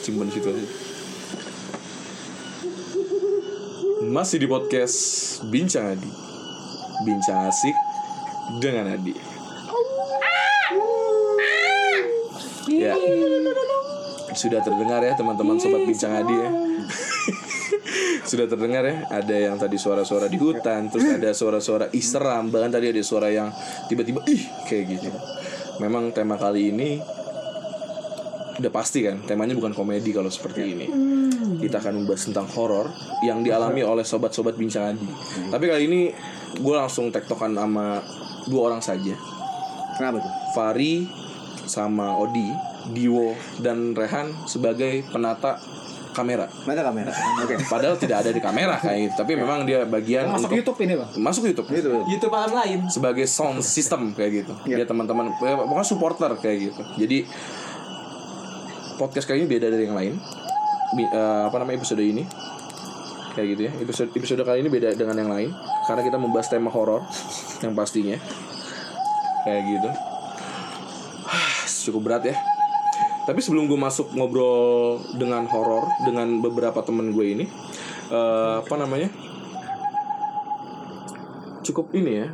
simpan di situ aja. Masih di podcast bincang Adi. Bincang asik dengan Adi. Ya. Sudah terdengar ya teman-teman sobat bincang Adi ya. Sudah terdengar ya ada yang tadi suara-suara di hutan terus ada suara-suara ih seram bahkan tadi ada suara yang tiba-tiba ih kayak gitu. Memang tema kali ini udah pasti kan temanya bukan komedi kalau seperti ini kita akan membahas tentang horor yang dialami oleh sobat-sobat bincang Adi tapi kali ini gue langsung tektokan sama dua orang saja Kenapa tuh? Fari sama Odi Diwo dan Rehan sebagai penata kamera Mana kamera? Oke. Padahal tidak ada di kamera kayak gitu, tapi memang dia bagian Masuk untuk YouTube ini bang. masuk YouTube Itu. YouTube alam lain. sebagai sound system kayak gitu. Dia teman-teman eh, pokoknya supporter kayak gitu. Jadi podcast kali ini beda dari yang lain. Bi- eh, apa namanya episode ini? Kayak gitu ya. Episode episode kali ini beda dengan yang lain karena kita membahas tema horor yang pastinya. Kayak gitu. Cukup berat ya. Tapi sebelum gue masuk ngobrol dengan horor dengan beberapa temen gue ini, eh, apa namanya? Cukup ini ya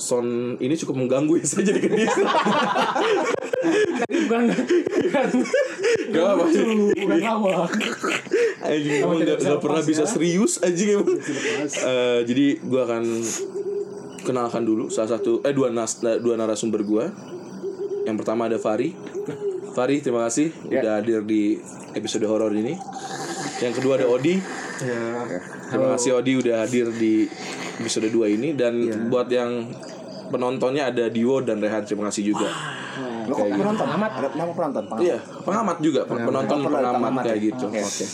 sound ini cukup mengganggu ya saya jadi kedis Bukan bukan gak apa bukan lawak. anjing emang tidak gak, gak pernah bisa ya. serius anjing emang. Eh, jadi gue akan kenalkan dulu salah satu eh dua nas dua narasumber gue yang pertama ada Fari. Fari terima kasih udah hadir di episode horor ini. Yang kedua ada Odi Ya. Terima kasih Odi udah hadir di episode 2 ini dan buat yang penontonnya ada Dio dan Rehan terima kasih juga. Lo kok Kayak gitu. penonton? Amat. Ada nama penonton. pengamat. Iya, pengamat juga, pen- penonton penonton, pengamat pengamat kayak ya. gitu. Oke. Oke.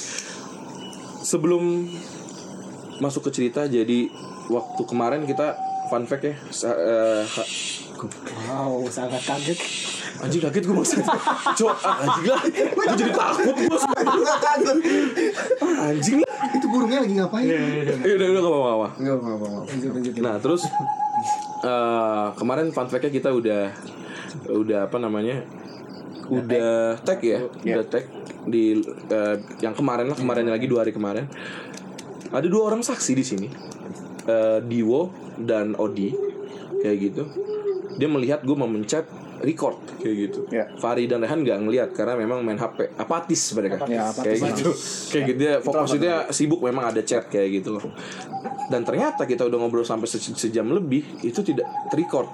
Sebelum masuk ke cerita jadi waktu kemarin kita fun fact ya. eh, Wow, sangat kaget. Anjing kaget gue maksudnya. Cok, ah, anjing lah. Gue jadi takut gue. Anjing lah. Itu burungnya lagi ngapain? Eh udah udah gak apa-apa. Lanjut lanjut. Nah terus eh kemarin fun fact-nya kita udah udah apa namanya udah tag ya udah tag di eh, yang kemarin lah kemarin lagi dua hari kemarin ada dua orang saksi di sini Eh, Diwo dan Odi kayak gitu dia melihat gue memencet record. Kayak gitu. Ya. Fari dan Rehan nggak ngelihat karena memang main HP apatis mereka. Ya, apatis. kayak gitu. Kayak gitu. Dia fokusnya sibuk memang ada chat kayak gitu loh. Dan ternyata kita udah ngobrol sampai se- sejam lebih itu tidak terrecord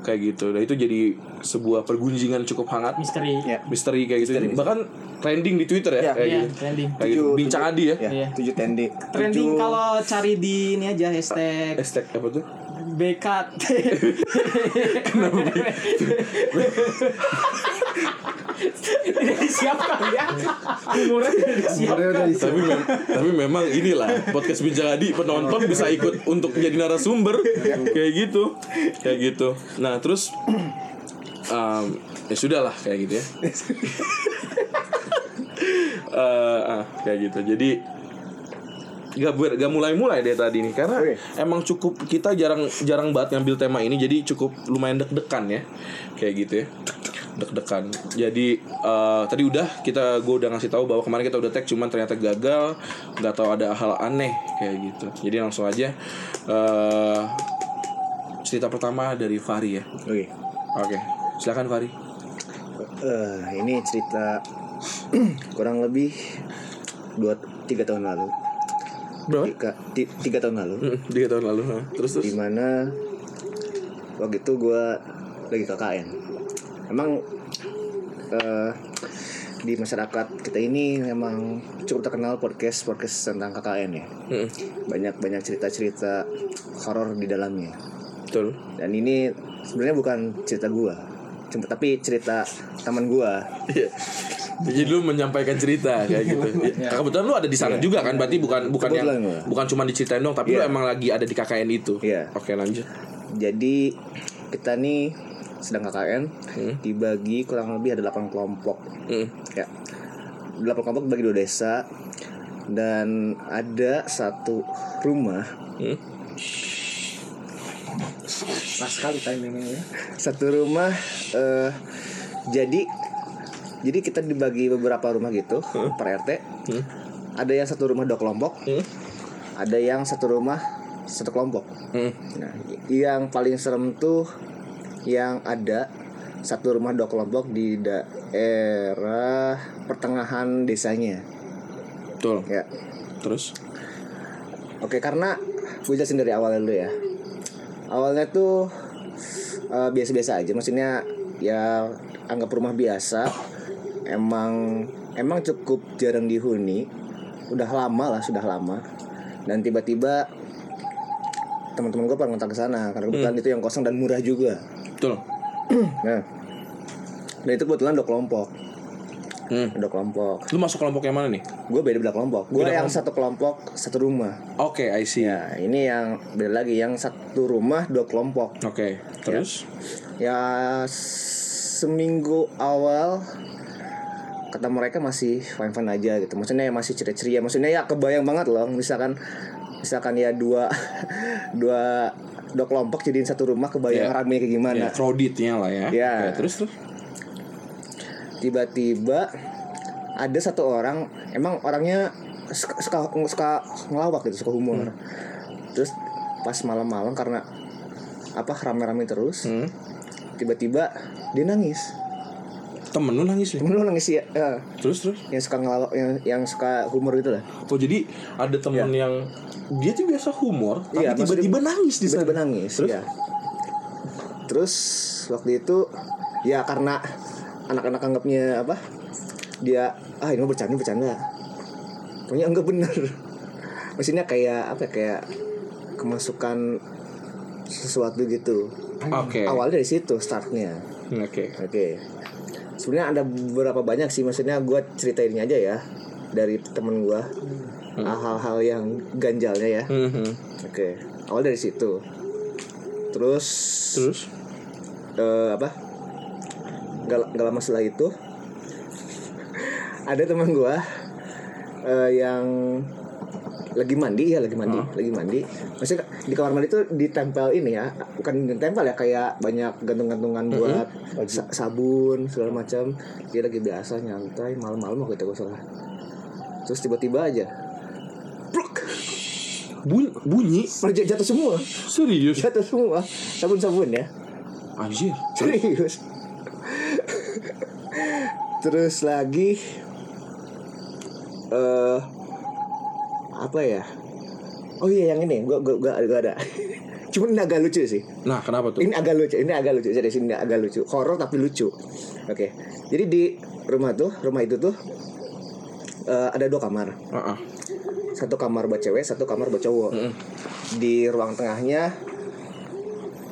kayak gitu. Dan itu jadi sebuah pergunjingan cukup hangat. Misteri. Ya. misteri kayak gitu. Bahkan trending di Twitter ya, Ya, kayak Iya, gitu. trending. kayak gitu. Tujuh- bincang adi ya. Ya, Iya. tujuh. Trending Tujuh- kalau cari di ini aja hashtag. Hashtag apa tuh BKT. Disiapkan ya. Umurnya disiapkan. Tapi mem- tapi memang inilah podcast bincang adi penonton bisa ikut untuk jadi narasumber kayak gitu kayak gitu nah terus um, ya sudah lah kayak gitu ya Eh, ah, kayak gitu jadi gak, ber, gak mulai-mulai deh tadi nih karena Oke. emang cukup kita jarang jarang banget ngambil tema ini jadi cukup lumayan deg-degan ya kayak gitu ya deg-degan jadi eh, tadi udah kita gue udah ngasih tahu bahwa kemarin kita udah tag cuman ternyata gagal nggak tahu ada hal aneh kayak gitu jadi langsung aja eh cerita pertama dari Fari ya Oke. oke silakan Fari Eh, ini cerita kurang lebih dua tiga tahun lalu. Berapa Tiga, ti- tiga tahun lalu. Hmm, tiga tahun lalu ha. terus terus Di mana waktu itu gue lagi KKN. Emang eh, di masyarakat kita ini memang cukup terkenal podcast podcast tentang KKN ya. Hmm, Banyak banyak cerita cerita horor di dalamnya. betul Dan ini sebenarnya bukan cerita cuma tapi cerita teman gua. Iya. Jadi lu menyampaikan cerita kayak gitu. Ya, Kebetulan lu ada di sana juga kan, berarti bukan bukan yang Kebetulan gua. bukan cuma diceritain dong, tapi lu Iya. emang lagi ada di KKN itu. Iya. Oke, lanjut. Jadi kita nih sedang KKN Hmm. dibagi kurang lebih ada 8 kelompok. Hmm. Ya. 8 kelompok dibagi dua desa dan ada satu rumah Hmm. Pas sekali timingnya ya. satu rumah eh jadi Jadi kita dibagi beberapa rumah gitu per RT. Ada yang satu rumah dua kelompok. Ada yang satu rumah satu kelompok. Hmm. Nah, yang paling serem tuh yang ada satu rumah dua kelompok di daerah pertengahan desanya. Betul. Ya. Terus? Oke, karena gue jelasin dari awalnya dulu ya. Awalnya tuh eh, biasa-biasa aja, maksudnya ya anggap rumah biasa. Emang emang cukup jarang dihuni. Udah lama lah, sudah lama. Dan tiba-tiba teman-teman gue ngontak ke sana karena kebetulan itu yang kosong dan murah juga. Betul. Nah, dan itu kebetulan dua kelompok, Hmm. dua kelompok. Lu masuk kelompok yang mana nih? Gue beda beda kelompok. Gue yang kelompok. satu kelompok satu rumah. Oke, I see. Ya, ini yang beda lagi yang satu rumah dua kelompok. Oke. Terus? Ya seminggu awal kata mereka masih fine fine aja gitu. Maksudnya masih ceria-ceria. Maksudnya ya kebayang banget loh. Misalkan misalkan ya dua dua dua kelompok jadiin satu rumah kebayang Ya. rame kayak gimana. Ya, crowdednya lah ya. Ya. Oke, terus terus? Tiba-tiba ada satu orang emang orangnya suka suka, suka ngelawak gitu, suka humor. Terus pas malam-malam karena apa rame-rame terus, Hmm. tiba-tiba dia nangis. Temen lu nangis ya? Temen lu nangis ya, ya, Terus terus? yang suka ngelawak, yang, yang suka humor itu lah. Oh jadi ada temen yang dia tuh biasa humor, tapi maksudnya- tiba-tiba nangis di sana. Tiba-tiba nangis. Terus? ya. Terus waktu itu ya karena anak-anak anggapnya apa? Dia ah ini bercanda bercanda. Pokoknya enggak bener. Maksudnya kayak apa? ya, Kayak kemasukan sesuatu gitu. Oke. Awalnya dari situ startnya. Oke. Oke. Sebenarnya ada beberapa banyak sih. Maksudnya gue ceritain aja ya dari temen gue hal-hal yang ganjalnya ya. Mhm. Oke, awal dari situ. Terus, Terus? eh, apa? Gak, gak lama setelah itu, ada teman gua eh, yang lagi mandi ya lagi mandi lagi mandi. Maksudnya di kamar mandi itu ditempel ini ya bukan ditempel ya kayak banyak gantung-gantungan buat sa- sabun segala macam. Dia lagi biasa nyantai malam-malam waktu itu gua salah. Terus tiba-tiba aja pluk! Bunyi, bunyi? jatuh semua. Serius? jatuh semua. Sabun-sabun ya. Anjir. serius. Terus lagi eh apa ya? Oh iya yang ini. Gua gua, gua, gua ada. Cuman ini agak lucu sih. Nah, kenapa tuh? ini agak lucu ini agak lucu. Dari sini agak lucu. Horor tapi lucu. Oke. Jadi di rumah tuh rumah itu tuh eh, ada dua kamar. Heeh. satu kamar buat cewek satu kamar buat cowok. Di ruang tengahnya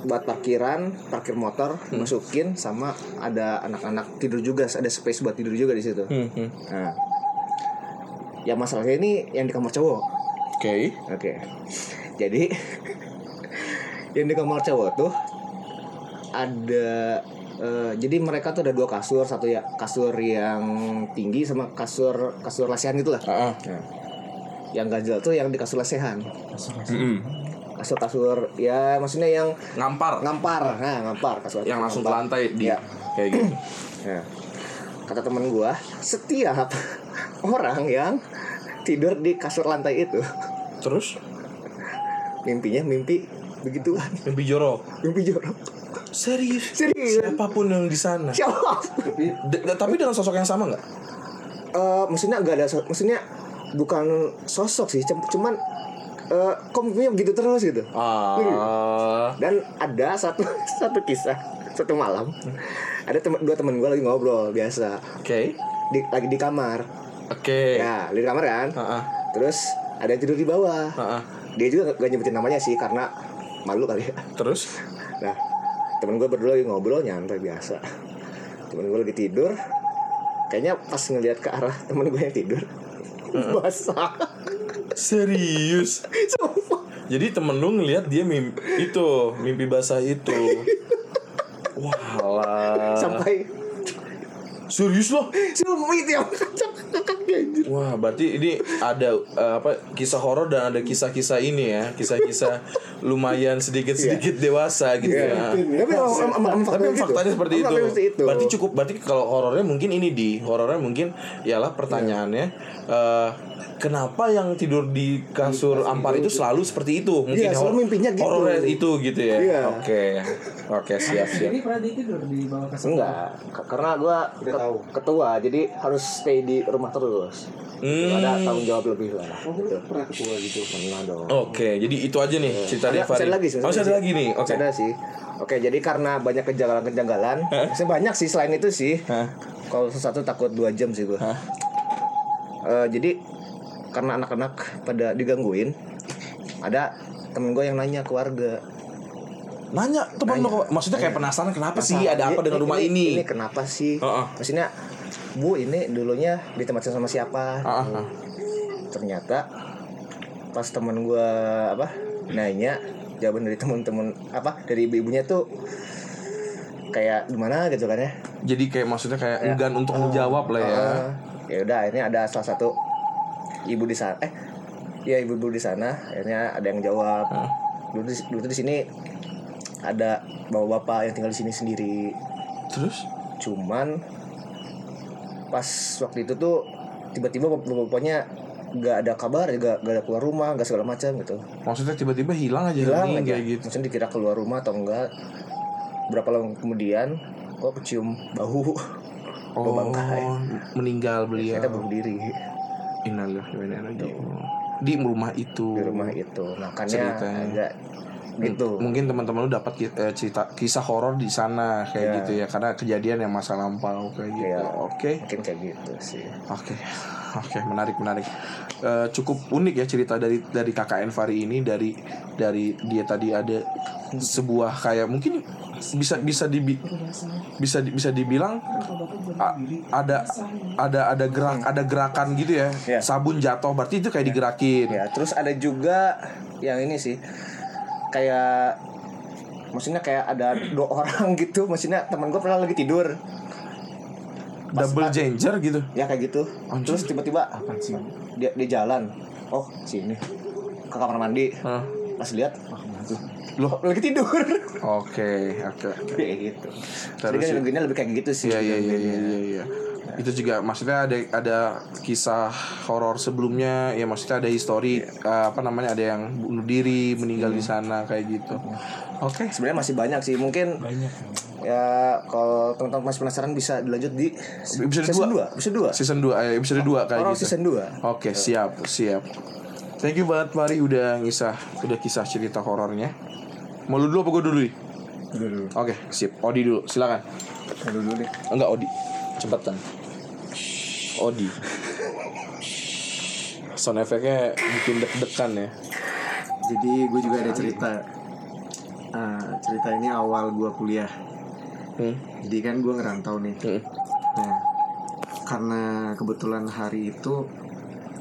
buat parkiran parkir motor masukin sama ada anak-anak tidur juga ada space buat tidur juga di situ. Mhm. nah yang masalahnya ini yang di kamar cowok Oke. oke jadi yang di kamar cowok tuh ada eh, jadi mereka tuh ada dua kasur satu ya kasur yang tinggi sama kasur kasur lesehan gitu lah Heeh. Nah, yang ganjel tuh yang di kasur lesehan kasur kasur ya maksudnya yang Ngampar. ngampar nah ngampar kasur Yang langsung ke lantai di Ya. kayak gitu. Nah, kata temen gua setiap orang yang tidur di kasur lantai itu Terus mimpinya mimpi begituan mimpi jorok. mimpi jorok Serius? serius Siapa pun yang di sana. siapa tapi dengan sosok yang sama nggak? Eh, maksudnya gak ada maksudnya bukan sosok sih cum- cuman eh kok mimpinya begitu terus gitu Ah. dan ada satu satu kisah satu malam ada temen, dua temen gue lagi ngobrol biasa Oke. di, lagi di kamar Oke. ya di kamar kan Heeh. terus ada yang tidur di bawah Heeh. dia juga gak, nyebutin namanya sih karena malu kali ya Terus? nah temen gue berdua lagi ngobrol nyantai biasa temen gue lagi tidur kayaknya pas ngelihat ke arah temen gue yang tidur basah Serius? Sumpah. Jadi temen lu ngelihat dia mimpi itu, mimpi basah itu. Walah. sampai Serius loh? Sumit ya kakaknya anjir. Wah, berarti ini ada eh, apa kisah horor dan ada kisah-kisah ini ya, kisah-kisah lumayan sedikit-sedikit dewasa gitu ya. Tapi emang- Tapi faktanya gitu. faktanya seperti itu. faktanya seperti itu. Berarti cukup berarti kalau horornya mungkin ini di horornya mungkin ialah pertanyaannya eh, kenapa yang tidur di kasur ampar itu selalu seperti itu? Mungkin Iya, selalu mimpinya gitu. Horornya itu gitu ya. Iya. Oke. Oke, siap siap. Jadi pernah tidur di bawah kasur. Enggak, karena gua ke- ketua jadi harus stay di rumah terus. Hmm. Ada tanggung jawab lebih lah. Oh, gitu. pernah ketua gitu. Pernah dong. Oke, jadi itu aja nih cerita Ada- dari masih Fari. ada lagi sih, Oh, ada lagi nih. Oke. Masih ada sih. Oke, jadi karena banyak kejanggalan-kejanggalan, masih banyak sih selain itu sih. Kalau sesuatu takut dua jam sih gua. Eh, jadi karena anak-anak pada digangguin, ada temen gue yang nanya ke warga. Nanya teman lo maksudnya kayak penasaran kenapa sih Kenapa? ada apa dengan rumah ini? Ini kenapa sih? Heeh. Maksudnya, Bu ini dulunya ditempatin sama siapa? Ah, ah. Ternyata pas temen gua apa nanya jawaban dari temen-temen apa dari ibu-ibunya tuh kayak gimana gitu kan ya? Jadi kayak maksudnya kayak enggan untuk menjawab lah ya. Eh, ya udah akhirnya ada salah satu ibu di sana eh ya ibu-ibu di sana. Akhirnya ada yang jawab dulu di, dulu di sini ada bapak-bapak yang tinggal di sini sendiri. Terus? cuman pas waktu itu tuh tiba-tiba bapak-bapaknya nggak ada kabar nggak nggak ada keluar rumah nggak segala macam gitu. Maksudnya tiba-tiba hilang aja hilang aja. kayak gitu. maksudnya dikira keluar rumah atau enggak berapa lama kemudian kok kecium bau Oh, bangkai meninggal beliau. kita bunuh diri Innalillahi wa inna ilaihi raji'un. Di rumah itu. di rumah itu makanya Ceritanya. agak gitu Mungkin teman-teman lu dapat eh, cerita kisah horor di sana kayak Iya. gitu ya karena kejadian yang masa lampau kayak gitu. Iya. Oke. mungkin kayak gitu sih Oke, oke menarik menarik. Eh, cukup unik ya cerita dari dari KKN Fari ini dari dari dia tadi ada sebuah kayak mungkin bisa bisa dibi bisa di- bisa dibilang a- ada ada ada gerak ada gerakan gitu ya. Iya. sabun jatuh berarti itu kayak digerakin. Ya terus ada juga yang ini sih kayak maksudnya kayak ada dua orang gitu maksudnya teman gue pernah lagi tidur. Double changer gitu? Ya kayak gitu. Anjir. terus tiba-tiba apa sih? dia dia jalan. Oh sini. Ke kamar mandi. Hah. pas lihat Loh. lagi tidur oke oke kayak gitu Terus jadi ya- kan lebih kayak gitu sih Iya iya iya iya iya. iya. Itu juga maksudnya ada ada kisah horor sebelumnya ya maksudnya ada histori eh, apa namanya ada yang bunuh diri meninggal di sana kayak gitu. Oke. sebenarnya masih banyak sih mungkin Banyak. ya kalau teman-teman masih penasaran bisa dilanjut di Episode season dua. 2 episode 2 Season 2 eh, episode 2 kayak horror gitu. season 2 Oke, siap, siap. Thank you banget Mari udah ngisah udah kisah cerita horornya. Mau lu dulu apa gue dulu nih? dulu Oke, sip. Odi dulu, silakan. dulu deh Enggak Odi. Cepetan. Odi. Sound efeknya bikin deg-degan ya. Jadi gue juga ada cerita. Ah, cerita ini awal gue kuliah. Hmm. Jadi kan gue ngerantau nih. Hmm. Nah, karena kebetulan hari itu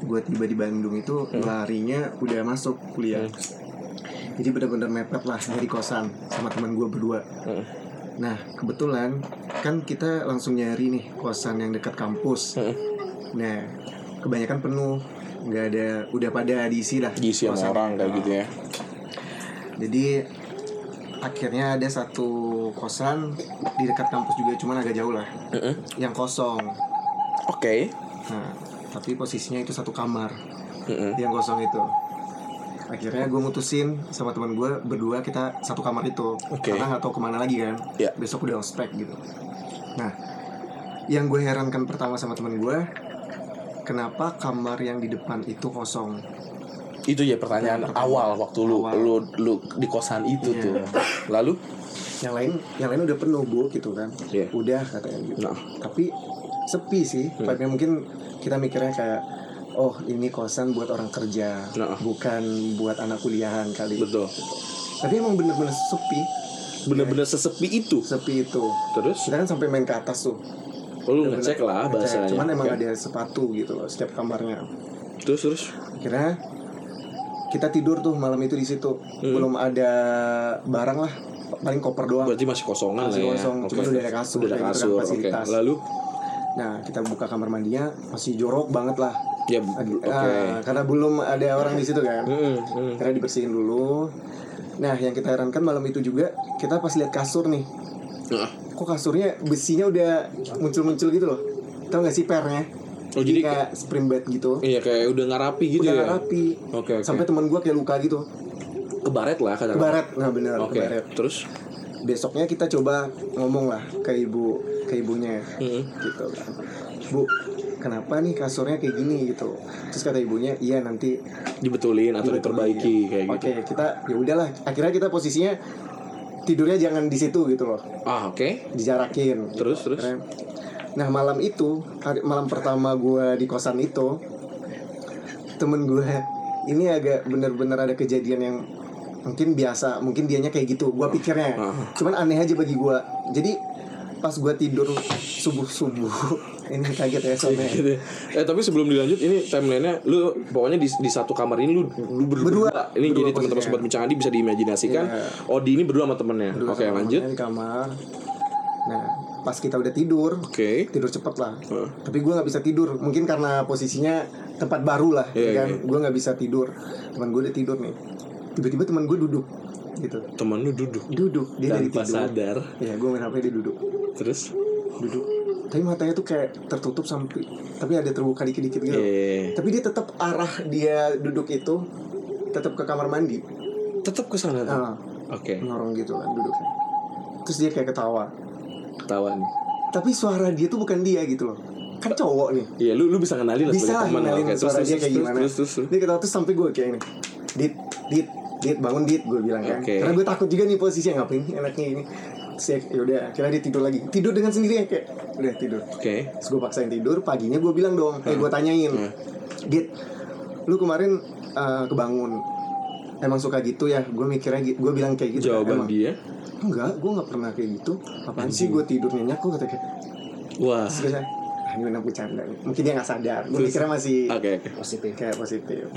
gue tiba di Bandung itu larinya udah masuk kuliah. Jadi benar-benar mepet lah dari kosan sama teman gue berdua. Hmm. Nah kebetulan kan kita langsung nyari nih kosan yang dekat kampus. Hmm. Nah kebanyakan penuh, nggak ada, udah pada diisi lah. Diisi sama orang kayak gitu ya. Jadi akhirnya ada satu kosan di dekat kampus juga, cuman agak jauh lah, Mm-mm. yang kosong. Oke. Nah, tapi posisinya itu satu kamar Mm-mm. yang kosong itu. Akhirnya gue mutusin sama teman gue berdua kita satu kamar itu, Oke. karena nggak tahu ke mana lagi kan. Ya. Besok udah ospek gitu. Nah, yang gue herankan pertama sama teman gue, kenapa kamar yang di depan itu kosong? Itu ya pertanyaan Pertanyaan awal waktu lu awal. lu lu di kosan itu Iya. tuh. Lalu Yang lain, yang lain udah penuh bu, gitu kan? Iya. Udah katanya gitu. Nah. Tapi sepi sih. Hmm. Mungkin kita mikirnya kayak, oh ini kosan buat orang kerja, Nah. bukan buat anak kuliahan kali. betul. Tapi emang bener-bener sepi, Bener-bener sesepi itu. sepi itu. Terus Kita kan sampai main ke atas tuh. lu Bener-bener ngecek lah bahasanya. Cuman emang Ya. ada sepatu gitu loh setiap kamarnya. Terus terus. Akhirnya kita tidur tuh malam itu di situ. Hmm. Belum ada barang lah, paling koper doang. Berarti masih kosongan Masih lah ya. kosong, Oke. cuma udah ada kasur, Udah ada gitu kan, kasur. Oke. fasilitas. Lalu Nah kita buka kamar mandinya masih jorok banget lah. Ya, Adi- oke. Ah, karena belum ada orang di situ kan. Mm, mm. Karena dibersihin dulu. Nah yang kita herankan malam itu juga kita pas lihat kasur nih, Nah, kok kasurnya besinya udah muncul-muncul gitu loh. Tahu gak sih pernya? Oh, jadi kayak spring bed gitu. Iya kayak udah nggak rapi gitu udah ya. nggak rapi. Oke oke. Sampai teman gue kayak luka gitu. kebaret lah kata Kebaret, nah bener Oke. kebaret. Terus? Besoknya kita coba ngomong lah ke ibu, ke ibunya. Mm-mm. gitu kan bu kenapa nih kasurnya kayak gini gitu terus kata ibunya iya nanti Dibetulin atau dibetulin. diperbaiki kayak oke gitu. kita ya udahlah akhirnya kita posisinya tidurnya jangan di situ gitu loh Ah oke. dijarakin Terus terus. Akhirnya- nah malam itu hari malam pertama gue di kosan itu temen gue ini agak bener-bener ada kejadian yang mungkin biasa mungkin dianya kayak gitu gue pikirnya Ah. cuman aneh aja bagi gue jadi pas gue tidur subuh subuh ini kaget ya soalnya Gitu. Eh tapi sebelum dilanjut ini timelinenya lu pokoknya di, di satu kamar ini lu lu berdua. Berdua. Ini Berdua jadi teman-teman sobat bincang Adi bisa diimajinasikan. Iya. Odi ini berdua sama temennya. Berdua Oke sama lanjut. di kamar nah pas kita udah tidur Oke. tidur cepet lah Heeh. tapi gue nggak bisa tidur mungkin karena posisinya tempat baru lah Iya, ya kan iya. gue nggak bisa tidur teman gue udah tidur nih tiba-tiba teman gue duduk gitu. Temen lu duduk. Duduk. Dia dari tidur. sadar. ya gue main hp dia duduk. Terus? duduk. Tapi matanya tuh kayak tertutup sampai tapi ada terbuka dikit-dikit gitu. Eh, tapi dia tetap arah dia duduk itu tetap ke kamar mandi. Tetap ke sana tuh. ah, Oke. ngorong gitu kan duduknya. Terus dia kayak ketawa. Ketawa nih. tapi suara dia tuh bukan dia gitu loh. Kan cowok nih. Iya, lu lu bisa kenali lah bisa terus suara terus dia terus kayak terus, gimana. terus terus. terus. dia ketawa terus sampai gue kayak ini. Dit dit dit bangun dit gue bilang kan. Oke. karena gue takut juga nih posisinya ngapain nih enaknya ini. Terus ya yaudah akhirnya dia tidur lagi. Tidur dengan sendirinya kayak udah tidur. Oke. terus gue paksain tidur paginya gue bilang dong eh gue tanyain Hmm. dit lu kemarin eh, kebangun emang suka gitu ya? Gue mikirnya gitu gue bilang kayak gitu kan, Jawaban emang dia, enggak gue nggak pernah kayak gitu. Apaan sih gue tidur nyenyak kok? Kata kayak wah. Ah, ini bercanda nih. mungkin dia nggak sadar gue mikirnya masih Oke oke. positif kayak positif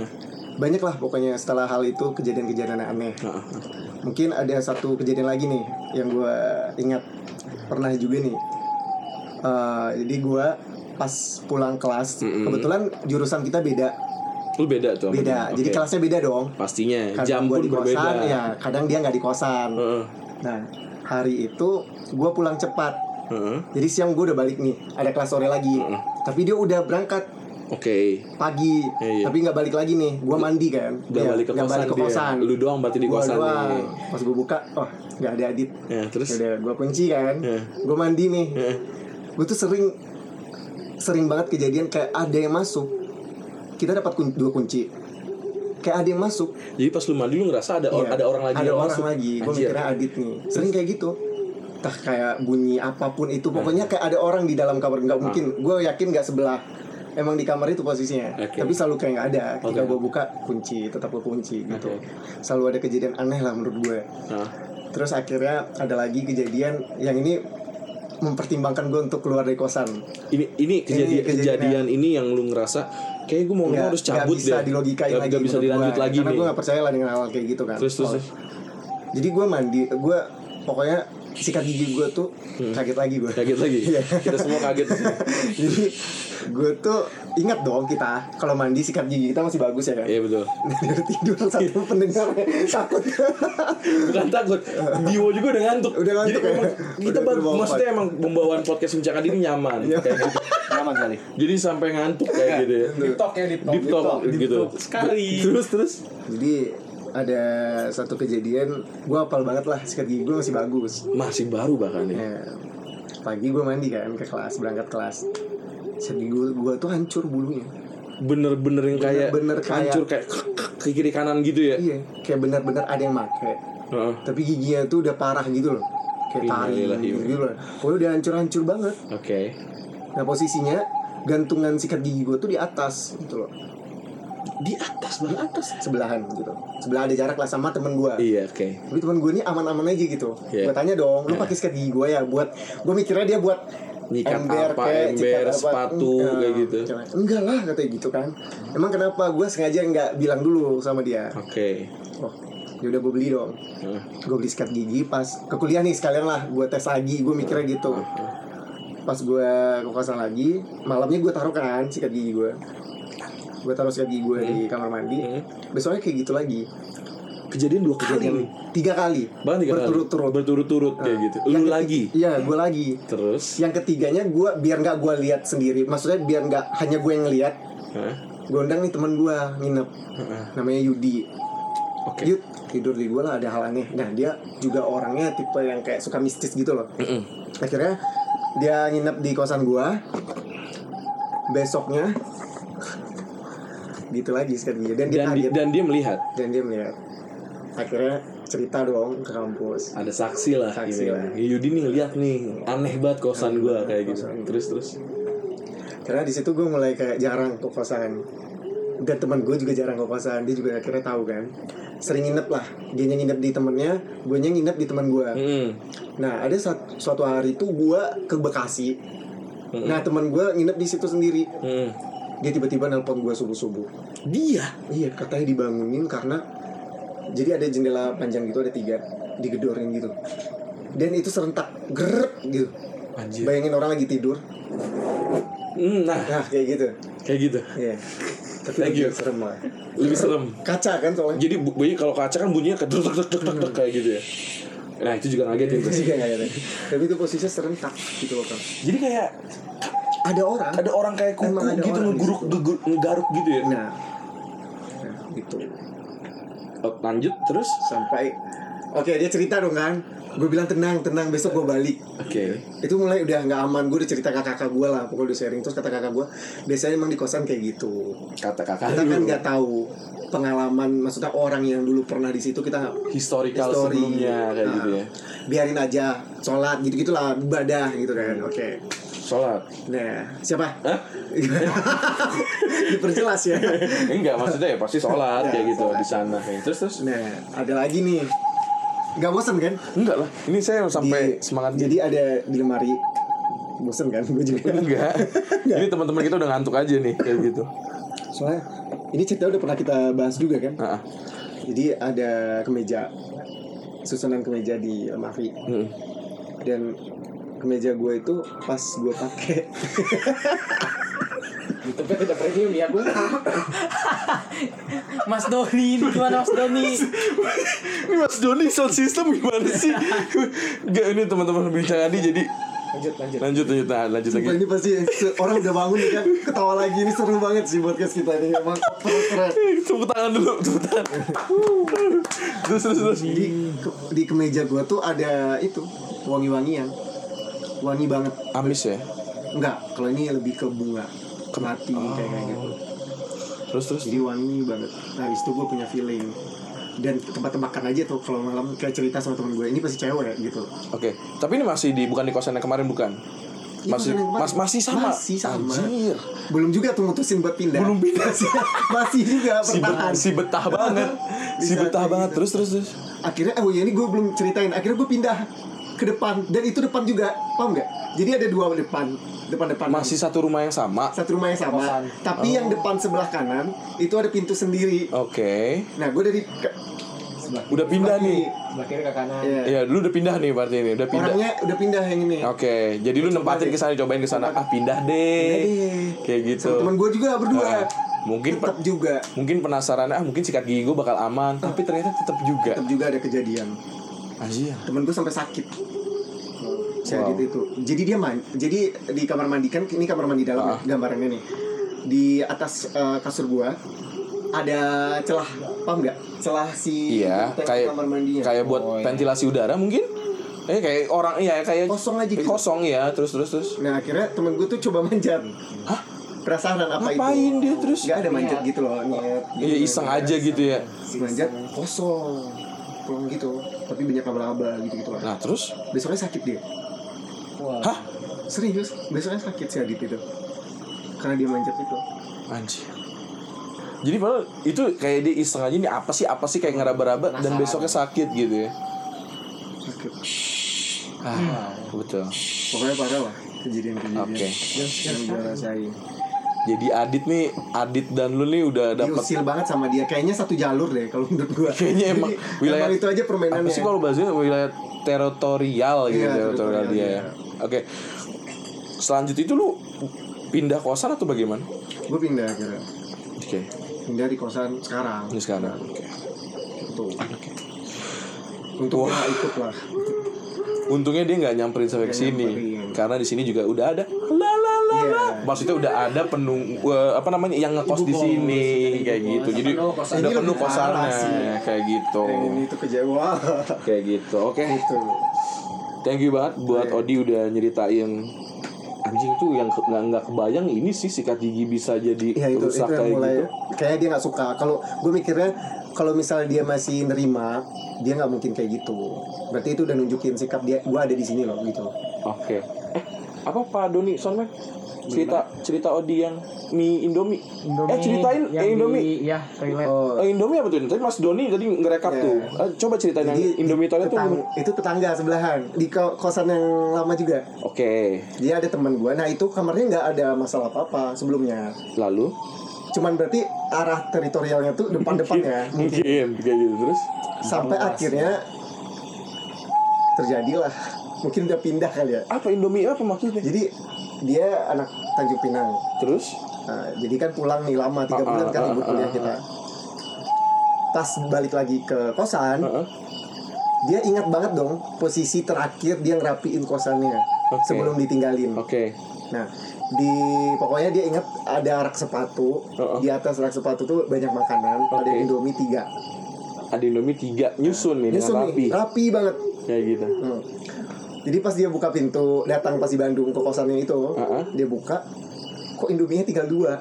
banyak lah pokoknya setelah hal itu kejadian-kejadian aneh Heeh. mungkin ada satu kejadian lagi nih yang gue ingat pernah juga nih Eh, jadi gue pas pulang kelas Mm-mm. kebetulan jurusan kita beda Lu beda tuh. beda dia. jadi kelasnya beda dong pastinya kadang jam gua pun di kosan berbeda. ya kadang dia nggak di kosan Heeh. nah hari itu gue pulang cepat Heeh. jadi siang gue udah balik nih ada kelas sore lagi Heeh. tapi dia udah berangkat Oke. pagi Iya, iya. tapi nggak balik lagi nih gue mandi kan Udah Iya, balik ke kosan balik ke dia. kosan Lu doang berarti di Gua kosan doang. nih. pas gue buka oh nggak ada adit Ya, terus udah gue kunci kan Iya. gue mandi nih Heeh. gue tuh sering sering banget kejadian kayak ada yang masuk kita dapat kun- dua kunci kayak ada yang masuk Jadi pas lu mandi lu ngerasa ada or- Iya, ada orang lagi ada yang orang masuk. lagi gue mikirnya adit nih sering kayak gitu entah kayak bunyi apa pun itu pokoknya kayak ada orang di dalam kamar nggak mungkin gue yakin nggak sebelah emang di kamar itu posisinya Oke. tapi selalu kayak nggak ada ketika gue buka kunci tetap gue kunci gitu Oke. selalu ada kejadian aneh lah menurut gue Nah, terus akhirnya ada lagi kejadian yang ini mempertimbangkan gue untuk keluar dari kosan ini ini kejadian kejadian kejadian ini yang lu ngerasa kayak gue mau ngomong harus cabut bisa deh. dilogikain Nggak- lagi nggak bisa dilanjut gua. lagi karena nih. gue gak percaya lah dengan hal kayak gitu kan Terus terus. Oh. terus. jadi gue mandi gue pokoknya sikat gigi gue tuh kaget lagi gue Hmm. Kaget lagi. Iya. Kita semua kaget. jadi gue tuh ingat dong kita kalau mandi sikat gigi kita masih bagus ya kan Iya betul. dari tidur satu pendengar takut Bukan takut, Dio juga udah ngantuk. Udah ngantuk Jadi ya? emang kita Udah berbawa maksudnya emang pembawaan podcast Bincang ini nyaman Iya. kayak gitu. nyaman kali Jadi sampai ngantuk kayak gitu ya. Deep talk ya, deep talk. Deep talk deep gitu. talk. Sekali. Terus terus. jadi ada satu kejadian gue hafal banget lah sikat gigi gue masih bagus. Masih baru bahkan ya. Ya, pagi gue mandi kan ke kelas berangkat kelas. Sikat gigi gue, gue tuh hancur bulunya. Bener-bener yang kayak Bener-bener kayak- hancur kayak ke kiri kanan gitu ya. iya kayak benar-benar ada yang make. Heeh. tapi giginya tuh udah parah gitu loh. Kayak taring Innalillahi wa gitu loh. Pokoknya udah hancur-hancur banget. Oke. nah posisinya gantungan sikat gigi gue tuh di atas gitu loh Di atas banget atas. sebelahan gitu sebelah ada jarak lah sama temen gue Iya, oke. tapi temen gue ini aman-aman aja gitu Iya. gue tanya dong lu pakai sikat gigi gue ya buat gue mikirnya dia buat Nyikat apa, kayak, ember, apa. sepatu, Enggak. kayak gitu. enggak lah katanya gitu kan emang kenapa gue sengaja nggak bilang dulu sama dia Oke. oh ya udah gue beli dong Heeh. gue beli sikat gigi pas ke kuliah nih sekalian lah gue tes lagi gue mikirnya gitu pas gue ke kosan lagi malamnya gue taruh kan sikat gigi gue gue taruh sikat gigi gue di kamar mandi Hmm. besoknya kayak gitu lagi Kejadian dua kali. kejadian tiga kali Bahkan tiga kali. berturut-turut Berturut-turut kayak gitu. Lu lagi. iya gue lagi Terus. yang ketiganya gue biar nggak gue lihat sendiri maksudnya biar nggak hanya gue yang ngeliat Hah? gue undang nih teman gue nginep Heeh. namanya Yudi Oke. Yud tidur di gue lah ada hal aneh nah dia juga orangnya tipe yang kayak suka mistis gitu loh Mm-mm. akhirnya dia nginep di kosan gue besoknya gitu lagi sekali dan dia Dan di- kaget dan dia melihat dan dia melihat akhirnya cerita dong ke kampus ada saksi lah Saksi gitu. lah. Ya, Yudi nih lihat nih aneh banget kosan gua kayak gitu. Kosan. Terus terus. karena di situ gue mulai kayak jarang ke kosan dan teman gue juga jarang ke kosan dia juga akhirnya tahu kan sering nginep lah dia nginep di temennya gue nginep di teman gue Mm. nah ada suatu hari itu gue ke Bekasi Mm. nah teman gue nginep di situ sendiri Mm. Dia tiba-tiba nelpon gue subuh subuh Dia. iya katanya dibangunin karena jadi ada jendela panjang gitu ada tiga digedorin gitu dan itu serentak gerep gitu Anjir. bayangin orang lagi tidur Mm, nah, nah kayak gitu kayak gitu. iya tapi Thank lebih you. serem lah Lebih serem. kaca kan soalnya Jadi bu- bunyi kalau kaca kan bunyinya ke dek dek dek kayak gitu ya. Nah, itu juga ngagetin tuh. Iya, nggak ada. tapi itu posisinya serentak gitu loh kan Jadi kayak ada orang ada orang kayak kuku Emang ada gitu ngeguruk ngegaruk gitu ya. nah nah gitu Oh, lanjut terus. sampai oke dia cerita dong kan gue bilang tenang tenang besok gue balik Oke. itu mulai udah nggak aman gue udah cerita ke kakak gue lah pokoknya udah sharing terus kata kakak gue biasanya emang di kosan kayak gitu Kata kakak kita kan nggak tahu pengalaman maksudnya orang yang dulu pernah di situ kita historical History. sebelumnya kayak Nah, gitu ya. biarin aja sholat gitu gitulah ibadah gitu kan oke Sholat. nah siapa Hah? diperjelas ya Enggak, maksudnya ya pasti sholat Ya, kayak gitu sholat. di sana. Kayak Terus terus. nah ada lagi nih nggak bosan kan Enggak lah. Ini saya sampai Di- semangat jadi ada di lemari bosan kan gue juga Enggak. Ini teman-teman kita udah ngantuk aja nih kayak gitu. soalnya ini cerita udah pernah kita bahas juga kan Heeh. jadi ada kemeja susunan kemeja di lemari Mm. dan kemeja gue itu pas gue pakai Tapi tidak premium ya gue. Mas Doni, ini gimana Mas Doni? Ini Mas Doni sound system gimana sih? Enggak ini teman-teman bincang tadi jadi Lanjut, lanjut. lanjut lanjut nah, lanjut lagi. Ini pasti orang udah bangun nih kan ketawa lagi ini seru banget sih podcast kita ini emang keren keren Tepuk tangan dulu, tepuk tangan. terus terus terus. di di kemeja gue tuh ada itu wangi-wangian wangi banget Amis ya. enggak kalau ini lebih ke bunga kemati kayak kayak gitu Terus terus. jadi wangi banget nah itu gue punya feeling dan tempat makan aja tuh kalau malam kayak cerita sama temen gue ini pasti cewek gitu Oke, tapi ini masih di bukan di kosan yang kemarin bukan? Iya, Masih kemarin. mas, masih sama. Masih sama. Anjir. belum juga tuh mutusin buat pindah Belum pindah. masih, masih juga Si, bertahan si betah banget. si betah banget. Terus terus terus. akhirnya oh ya ini gue belum ceritain akhirnya gue pindah ke depan dan itu depan juga paham nggak jadi ada dua depan depan depan Masih satu rumah yang sama. satu rumah yang sama Kosan. tapi yang depan sebelah kanan itu ada pintu sendiri Oke. nah gue dari ke- Sebelah, Udah pindah sebelah nih. sebelah kiri ke kanan. Iya. Iya, dulu udah pindah nih berarti ini, udah pindah. orangnya udah pindah yang ini Oke, jadi lu nempatin ke sana, cobain ke sana. Ah, pindah deh. Pindah deh. Kayak gitu. sama teman gue juga berdua Nah, mungkin tetap juga mungkin penasaran ah mungkin sikat gigi gue bakal aman, tapi ternyata tetap juga. tetap juga ada kejadian Anjir. temen gue sampai sakit si Wow. Itu jadi dia man jadi di kamar mandi kan ini kamar mandi dalam Ah. ya, gambarannya nih di atas eh, kasur gua ada celah paham nggak celah si Iya, kayak kamar mandinya kayak buat Oh, iya. ventilasi udara mungkin. Eh kayak orang iya kayak Kosong aja gitu. Kosong ya, terus terus terus. nah akhirnya temen gue tuh coba manjat Hah? penasaran apa Ngapain itu dia terus? nggak ada manjat gitu loh nyet Iya iseng aja gitu ya. manjat kosong Kosong gitu tapi banyak laba-laba gitu gitu Nah terus? besoknya sakit dia Wah. Hah? serius besoknya sakit si Adit itu karena dia manjat itu Anjir. Jadi padahal itu kayak dia iseng aja nih apa sih apa sih kayak ngeraba-raba dan besoknya sakit gitu ya. sakit Ah, betul. pokoknya parah lah kejadian-kejadian Oke. yang gue rasain Jadi Adit nih, Adit dan lu nih udah dapat diusil banget sama dia. Kayaknya satu jalur deh kalau menurut gue Kayaknya emang wilayah- itu aja permainannya. Apa sih kalau bahasanya wilayah teritorial gitu Iya, teritorial teritorial, dia iya. ya. Oke. selanjutnya itu lu pindah kosan atau bagaimana? Gue pindah kira oke. Pindah di kosan sekarang. Ini sekarang oke. Tuh. untuk nggak ikut lah. Untungnya dia nggak nyamperin sampai ke sini karena di sini juga udah ada maksudnya udah ada penung eh, apa namanya yang ngekos di sini kayak gitu. Jadi penuh kosan. udah penuh kosannya kayak gitu. Ini tuh kecewa kayak gitu oke. Itu thank you banget buat Iya. Odi udah nyeritain. Anjing tuh yang nggak nggak kebayang ini sih sikat gigi bisa jadi ya itu itu rusak yang kayak mulai gitu. kayaknya dia nggak suka. Kalau gue mikirnya kalau misalnya dia masih nerima dia nggak mungkin kayak gitu. Berarti itu udah nunjukin sikap dia gue ada di sini loh gitu. Oke. Eh apa Pak Doni Sonman cerita cerita Odi yang mie Indomie, eh ceritain yang eh, Indomie. di, ya toilet. Oh. Eh, Indomie apa tuh? Tadi Mas Doni tadi ngerekap Iya. tuh. Eh, coba ceritain yang Jadi Indomie toilet tuh. itu tetangga sebelahan di ko- kosan yang lama juga. Oke. dia ada teman gue nah itu kamarnya nggak ada masalah apa apa sebelumnya. Lalu? Cuman berarti arah teritorialnya tuh depan-depannya. Mungkin mungkin kayak gitu. Terus. sampai akhirnya terjadilah mungkin udah pindah kali ya Apa Indomie apa maksudnya? jadi dia anak Tanjung Pinang Terus Nah, jadi kan pulang nih lama tiga Ah, bulan kan ah, libur ah, kuliah ah, kita pas balik lagi ke kosan dia ingat banget dong posisi terakhir dia ngerapiin kosannya Oke. sebelum ditinggalin Oke. nah di pokoknya dia ingat ada rak sepatu Heeh. di atas rak sepatu tuh banyak makanan ada Oke. indomie tiga Ada Indomie tiga nyusun nih Nyusun rapi. nih, rapi banget Kayak gitu. Hmm. Jadi pas dia buka pintu datang pas di Bandung ke kosannya itu, Heeh. dia buka, kok Indominya tinggal dua.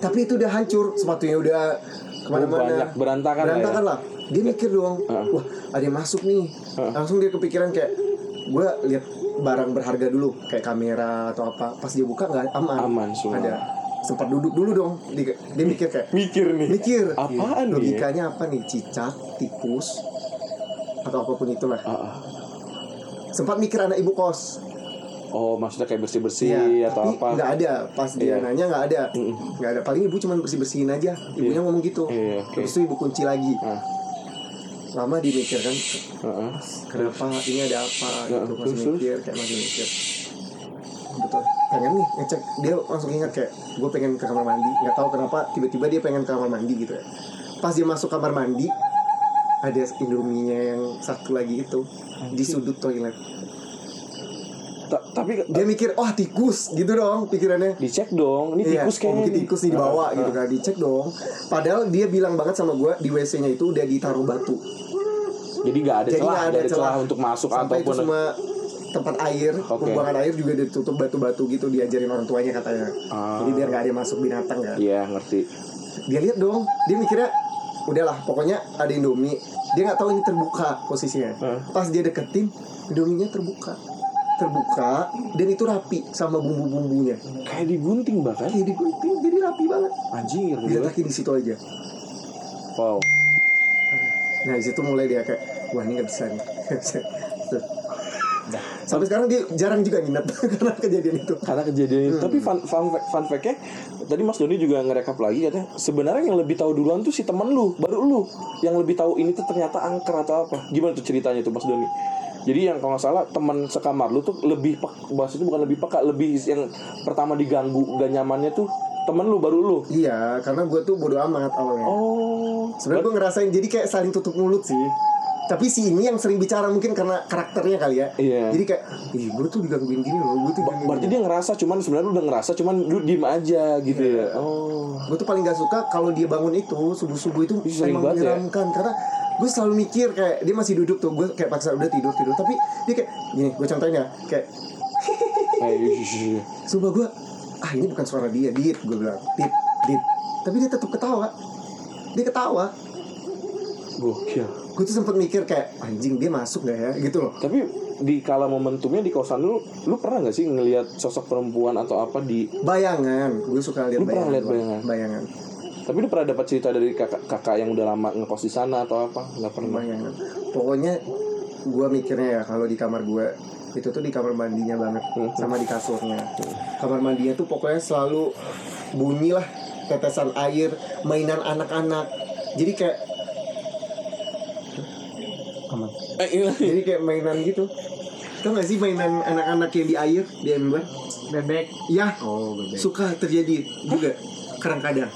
Tapi itu udah hancur, sepatunya udah ke mana-mana. Oh, banyak berantakan lah ya. Berantakan lah. Dia mikir dong, Heeh. wah ada yang masuk nih. Heeh. Langsung dia kepikiran kayak, gue lihat barang berharga dulu, kayak kamera atau apa. Pas dia buka nggak aman. Aman semua. Ada. Sempat duduk dulu dong. Dia, dia mikir kayak, Mikir nih. mikir. Apaan nih? Logikanya apa nih? Cicak, tikus, atau apa pun itulah. Ah, ah. Sempat mikir anak ibu kos. Oh, maksudnya kayak bersih-bersih Iya, atau tapi apa? nggak ada. Pas dia Iya. nanya nggak ada. Nggak ada. Paling ibu cuma bersih bersihin aja. Ibunya ngomong gitu. Iya, oke. terus itu ibu kunci lagi. Ah, lama dimikir kan ah, ah. kenapa? Ini ada apa? Nah, gitu masih mikir kayak masih mikir. Betul. Pengen nih ngecek. Dia langsung ingat kayak gue pengen ke kamar mandi. Nggak tahu kenapa tiba-tiba dia pengen ke kamar mandi gitu ya. Pas dia masuk kamar mandi ada indominya yang satu lagi itu di sudut toilet Ta- tapi dia mikir wah tikus gitu dong pikirannya dicek dong. Ini Iya, tikus oh, kayaknya. mungkin tikus nih dibawa Ah, gitu ah. kan dicek dong padahal dia bilang banget sama gue di wc nya itu udah ditaruh batu Jadi nggak ada jadi celah, nggak nggak ada celah untuk masuk sampai itu ataupun semua tempat air Oke. pembuangan air juga ditutup batu-batu gitu diajarin orang tuanya katanya Ah. jadi biar nggak ada yang masuk binatang kan Iya, ngerti. dia lihat dong dia mikirnya udahlah pokoknya ada indomie. Dia nggak tahu ini terbuka posisinya. Hah? pas dia deketin indominya terbuka. Terbuka dan itu rapi sama bumbu-bumbunya. Kayak digunting bahkan. kayak digunting jadi rapi banget. Anjing ya diletakkan di situ aja. Wow. Nah di situ mulai dia kayak wah ini nggak bisa nih. Sampai sekarang dia jarang juga nginep karena kejadian itu. Karena kejadian itu. Tapi fun, fun, fact- fun fact-nya Tadi Mas Doni juga ngerekap lagi katanya Sebenarnya yang lebih tahu duluan tuh si temen lu Baru lu Yang lebih tahu ini tuh ternyata angker atau apa Gimana tuh ceritanya tuh Mas Doni jadi yang kalau nggak salah teman sekamar lu tuh lebih pek, bahasanya bukan lebih peka lebih yang pertama diganggu gak nyamannya tuh temen lu baru lu Iya, karena gue tuh bodo amat awalnya. oh Sebenarnya gue ngerasain jadi kayak saling tutup mulut sih. Tapi si ini yang sering bicara mungkin karena karakternya kali ya. Iya. Jadi kayak, ih gue tuh digangguin gini loh, gue tuh digangguin berarti dia ngerasa cuman sebenarnya lu udah ngerasa cuman lu diem aja gitu ya. Oh. Gue tuh paling gak suka kalau dia bangun itu subuh subuh itu sering emang ya. menyeramkan. Karena gue selalu mikir kayak dia masih duduk tuh gue kayak paksa udah tidur tidur. Tapi dia kayak gini gue contohin ya. Kayak Eh, iya, iya. sumpah gue ah ini bukan suara dia dit gue bilang. Dit dit. Tapi dia tetap ketawa. Dia ketawa. Gokil gue tuh sempet mikir kayak anjing dia masuk gak ya? Gitu loh. Tapi di kala momentumnya di kosan lu lu pernah nggak sih ngelihat sosok perempuan atau apa di bayangan. Gue suka lihat Lu pernah bayangan, lihat doang. bayangan? bayangan. Tapi lu pernah dapat cerita dari kakak kakak yang udah lama ngekos di sana atau apa? Nggak pernah. Bayangan. Pokoknya gue mikirnya ya kalau di kamar gue itu tuh di kamar mandinya banget Hmm. sama di kasurnya. Kamar mandinya tuh pokoknya selalu bunyi lah tetesan air mainan anak-anak. Jadi kayak eh, iya. Jadi kayak mainan gitu. Tau gak sih mainan anak-anak yang di air di ember Bebek. ya Oh, bebek. suka terjadi juga kadang-kadang.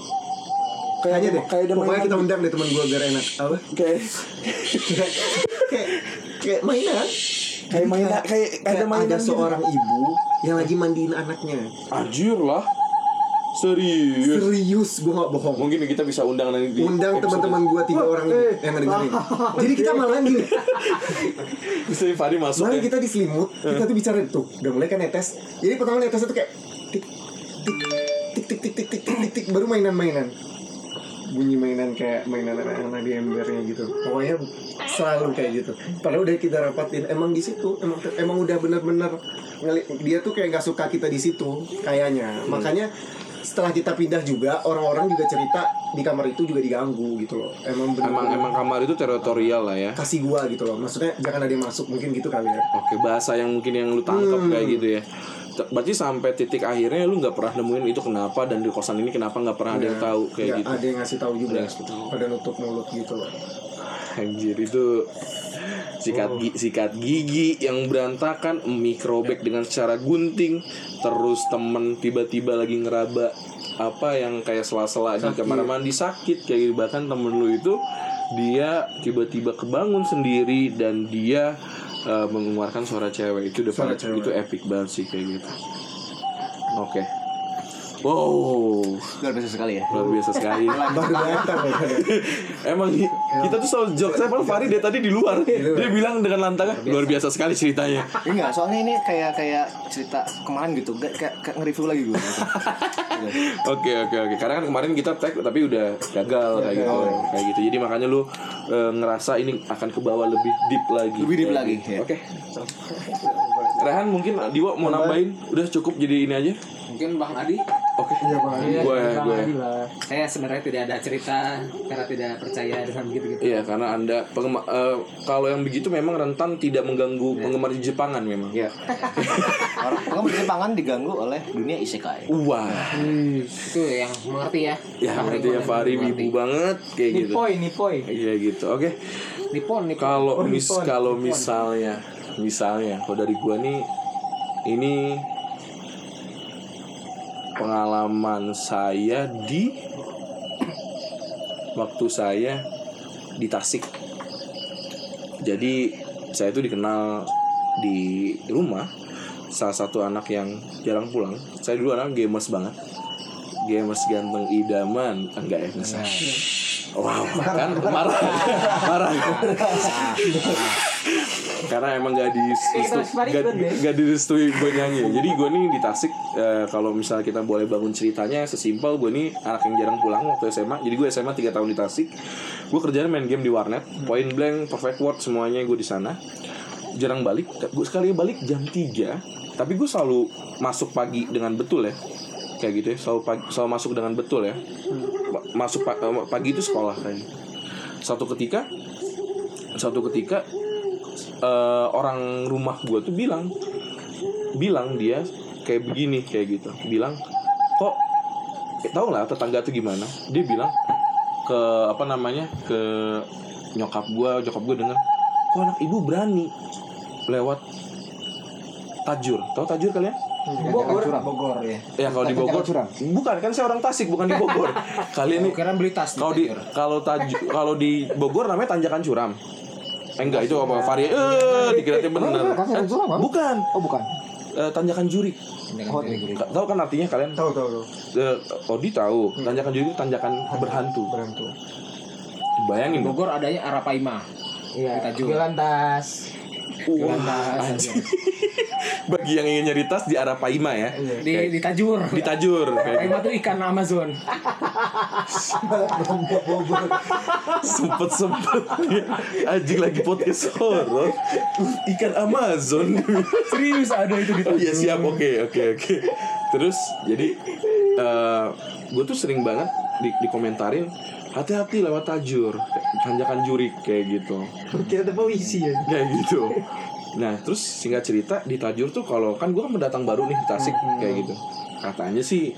Kayaknya deh. kayak pokoknya kita undang deh teman gue biar enak. Apa? Kayak kayak kayak mainan. Kayak mainan kayak kayak ada mainan ada gitu. seorang ibu yang lagi mandiin anaknya. Anjir lah serius serius gue gak bohong mungkin kita bisa undang nanti undang teman-teman gue tiga orang ini yang ngedengerin jadi kita malah gini bisa Fari masuk malah ya kita di selimut kita tuh bicara tuh udah mulai kan netes jadi pertama netesnya tuh kayak tik tik tik tik tik tik tik tik baru mainan-mainan bunyi mainan kayak mainan anak-anak di embernya gitu pokoknya selalu kayak gitu padahal udah kita rapatin emang di situ emang emang udah bener-bener ngeli- dia tuh kayak nggak suka kita di situ kayaknya makanya setelah kita pindah juga orang-orang juga cerita di kamar itu juga diganggu gitu loh. Emang bener emang emang kamar itu teritorial lah ya. Kasih gua gitu loh. Maksudnya jangan ada yang masuk mungkin gitu kali ya. Oke bahasa yang mungkin yang lu tangkap Hmm. kayak gitu ya. Berarti sampai titik akhirnya lu nggak pernah nemuin itu kenapa dan di kosan ini kenapa nggak pernah ada yang tahu kayak Nggak gitu. ada yang ngasih tahu juga. Pada nutup mulut gitu loh. Anjir itu sikat gi- sikat gigi yang berantakan, mikrobek dengan cara gunting, terus temen tiba-tiba lagi ngeraba apa yang kayak sela-sela di kamar mandi sakit kayak gitu. bahkan temen lu itu dia tiba-tiba kebangun sendiri dan dia eh, mengeluarkan suara cewek itu udah Suara cewek. itu epic banget sih kayak gitu. Oke. Wow, Luar biasa sekali ya. luar biasa sekali. loh Emang hi- kita tuh selalu joke saya malah Fari dari tadi di luar. Dia bilang dengan lantangnya luar biasa sekali ceritanya. Enggak, soalnya ini kayak kayak cerita kemarin gitu, Gak- kayak, kayak nge-review lagi gue. Oke oke oke. Karena kan kemarin kita tag tapi udah gagal kayak gitu. Kayak gitu. Jadi makanya lu eh, ngerasa ini akan ke bawah lebih deep lagi. Lebih deep lagi, gitu. ya. Oke. Rehan mungkin Diwa mau nambahin udah cukup jadi ini aja. Mungkin Bang Adi. Oke. Iya, Bang Adi. Gue gue. Saya sebenarnya tidak ada cerita karena tidak percaya dengan begitu-gitu. Iya karena anda penggemar eh, kalau yang begitu memang rentan tidak mengganggu penggemar Jepangan memang. Iya. Orang orang berjepangan diganggu oleh dunia isekai. Wah. Itu yang mengerti ya. Ya berarti ya Fari wibu banget kayak gitu. Nipoi, Nipoi. Iya gitu. Oke. Nippon, Nippon. Kalau Oh, mis kalau misalnya misalnya kalau dari gua nih ini pengalaman saya di waktu saya di Tasik. Jadi saya itu dikenal di rumah salah satu anak yang jarang pulang. Saya dulu anak gamers banget. Gamers ganteng idaman enggak ya enggak. Wow, kan marah, marah. Karena emang gak di gak, gak direstui gue nyanyi. Jadi gue nih di Tasik eh, kalau misalnya kita boleh bangun ceritanya sesimpel gue nih anak yang jarang pulang waktu SMA. Jadi gue SMA 3 tahun di Tasik. Gue kerjanya main game di warnet, point blank, perfect word semuanya gue di sana. Jarang balik. Gue sekali balik jam 3 tapi gue selalu masuk pagi dengan betul ya kayak gitu ya selalu pagi, selalu masuk dengan betul ya Ma- masuk eh, pagi itu sekolah kayak gitu. satu ketika satu ketika eh, orang rumah gue tuh bilang bilang dia kayak begini kayak gitu. Bilang kok eh, tau lah tetangga tuh gimana? Dia bilang ke apa namanya ke nyokap gue nyokap gue denger kok anak ibu berani lewat tajur? Tau tajur kalian Bogor, Bogor ya. ya kalau di Bogor. Bukan kan saya orang Tasik bukan di Bogor. Kalian nih Kira beli tas kalau di kalau taju kalau di Bogor namanya tanjakan curam eh, enggak itu apa vari eh dikira bener Tanjakan Curam, apa? bukan Oh, bukan. Eh, tanjakan jurik Oh, Ka- tahu kan artinya kalian tahu tahu tahu Eh, Odi tahu tanjakan jurik itu tanjakan berhantu berantu bayangin Bogor adanya Arapaima. Iya, Kita juga. jualan tas. Wah, tas. anjing. Bagi yang ingin nyari tas di Arapaima ya. Di di Tajur. di Tajur kayak Arapaima tuh ikan Amazon. sempet sempet anjing lagi podcast horor. Ikan Amazon. Serius ada itu di oh iya siap. Oke oke oke. Terus jadi eh gue tuh sering banget di, dikomentarin hati-hati lewat tajur. Tanjakan jurik kayak gitu. Kira ada puisi ya. kayak gitu nah terus singkat cerita di tajur tuh kalau kan gue kan pendatang baru nih di Tasik kayak gitu. Katanya sih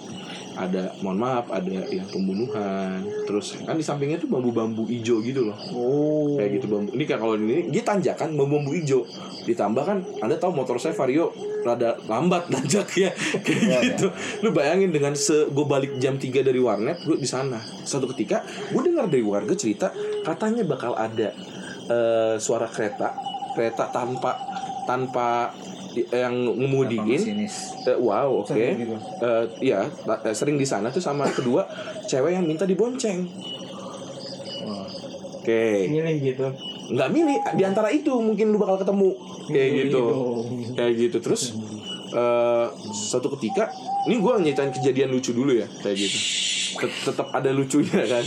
ada mohon maaf ada yang pembunuhan. Terus kan di sampingnya tuh bambu-bambu hijau gitu loh. Oh. Kayak gitu bambu. Ini kan kalau ini dia tanjakan bambu bambu hijau ditambah kan anda tahu motor saya vario rada lambat nanjak ya kayak gitu. Lu bayangin dengan se gue balik jam 3 dari warnet gue di sana. Suatu ketika gue dengar dari warga cerita katanya bakal ada eh, suara kereta kereta tanpa tanpa di- yang ngemudiin Masinis. Eh, wow, oke. Gitu. Eh, Iya, ta- eh, sering di sana tuh sama kedua cewek yang minta dibonceng. Oke, Milih gitu. nggak milih di antara itu mungkin lu bakal ketemu kayak gitu, kayak gitu. Terus eh suatu ketika, ini gue nyeritain kejadian lucu dulu ya, kayak gitu. Tet- Tetap ada lucunya kan.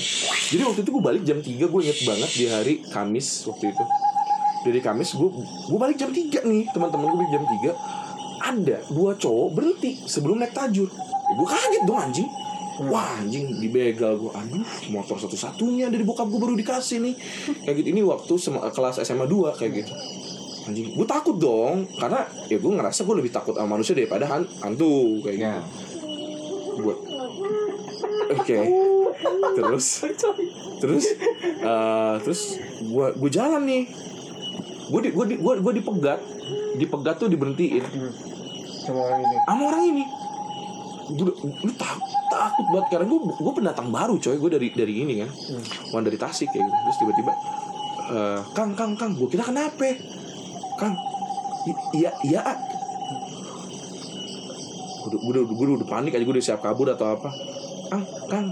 Jadi waktu itu gue balik jam 3 gue inget banget di hari Kamis waktu itu. Dari Kamis gue gue balik jam 3 nih. Teman-teman gue balik jam 3 ada dua cowok berhenti sebelum naik tajur. gue kaget dong anjing. Wah anjing dibegal gue Aduh motor satu-satunya dari bokap gue baru dikasih nih. Kayak gitu Ini waktu kelas SMA 2 kayak gitu. Anjing Gue takut dong. Karena ya gue ngerasa gue lebih takut sama manusia daripada han- hantu Kayak gitu. Gue Oke. Terus Terus eh, Terus gue gue jalan nih Gue di, gue di, gue, gue dipegat. Dipegat tuh diberhentiin. Sama orang ini. sama orang ini. Gue lu tak, takut banget. Karena gue gue pendatang baru coy. Gue dari dari ini kan. Bukan dari Tasik kayak gitu terus tiba-tiba eh, Kang Kang Kang gue kira kenapa? Kang "I- iya iya ah." gue udah gue udah, panik aja. Gue udah siap kabur atau apa. Kang Kang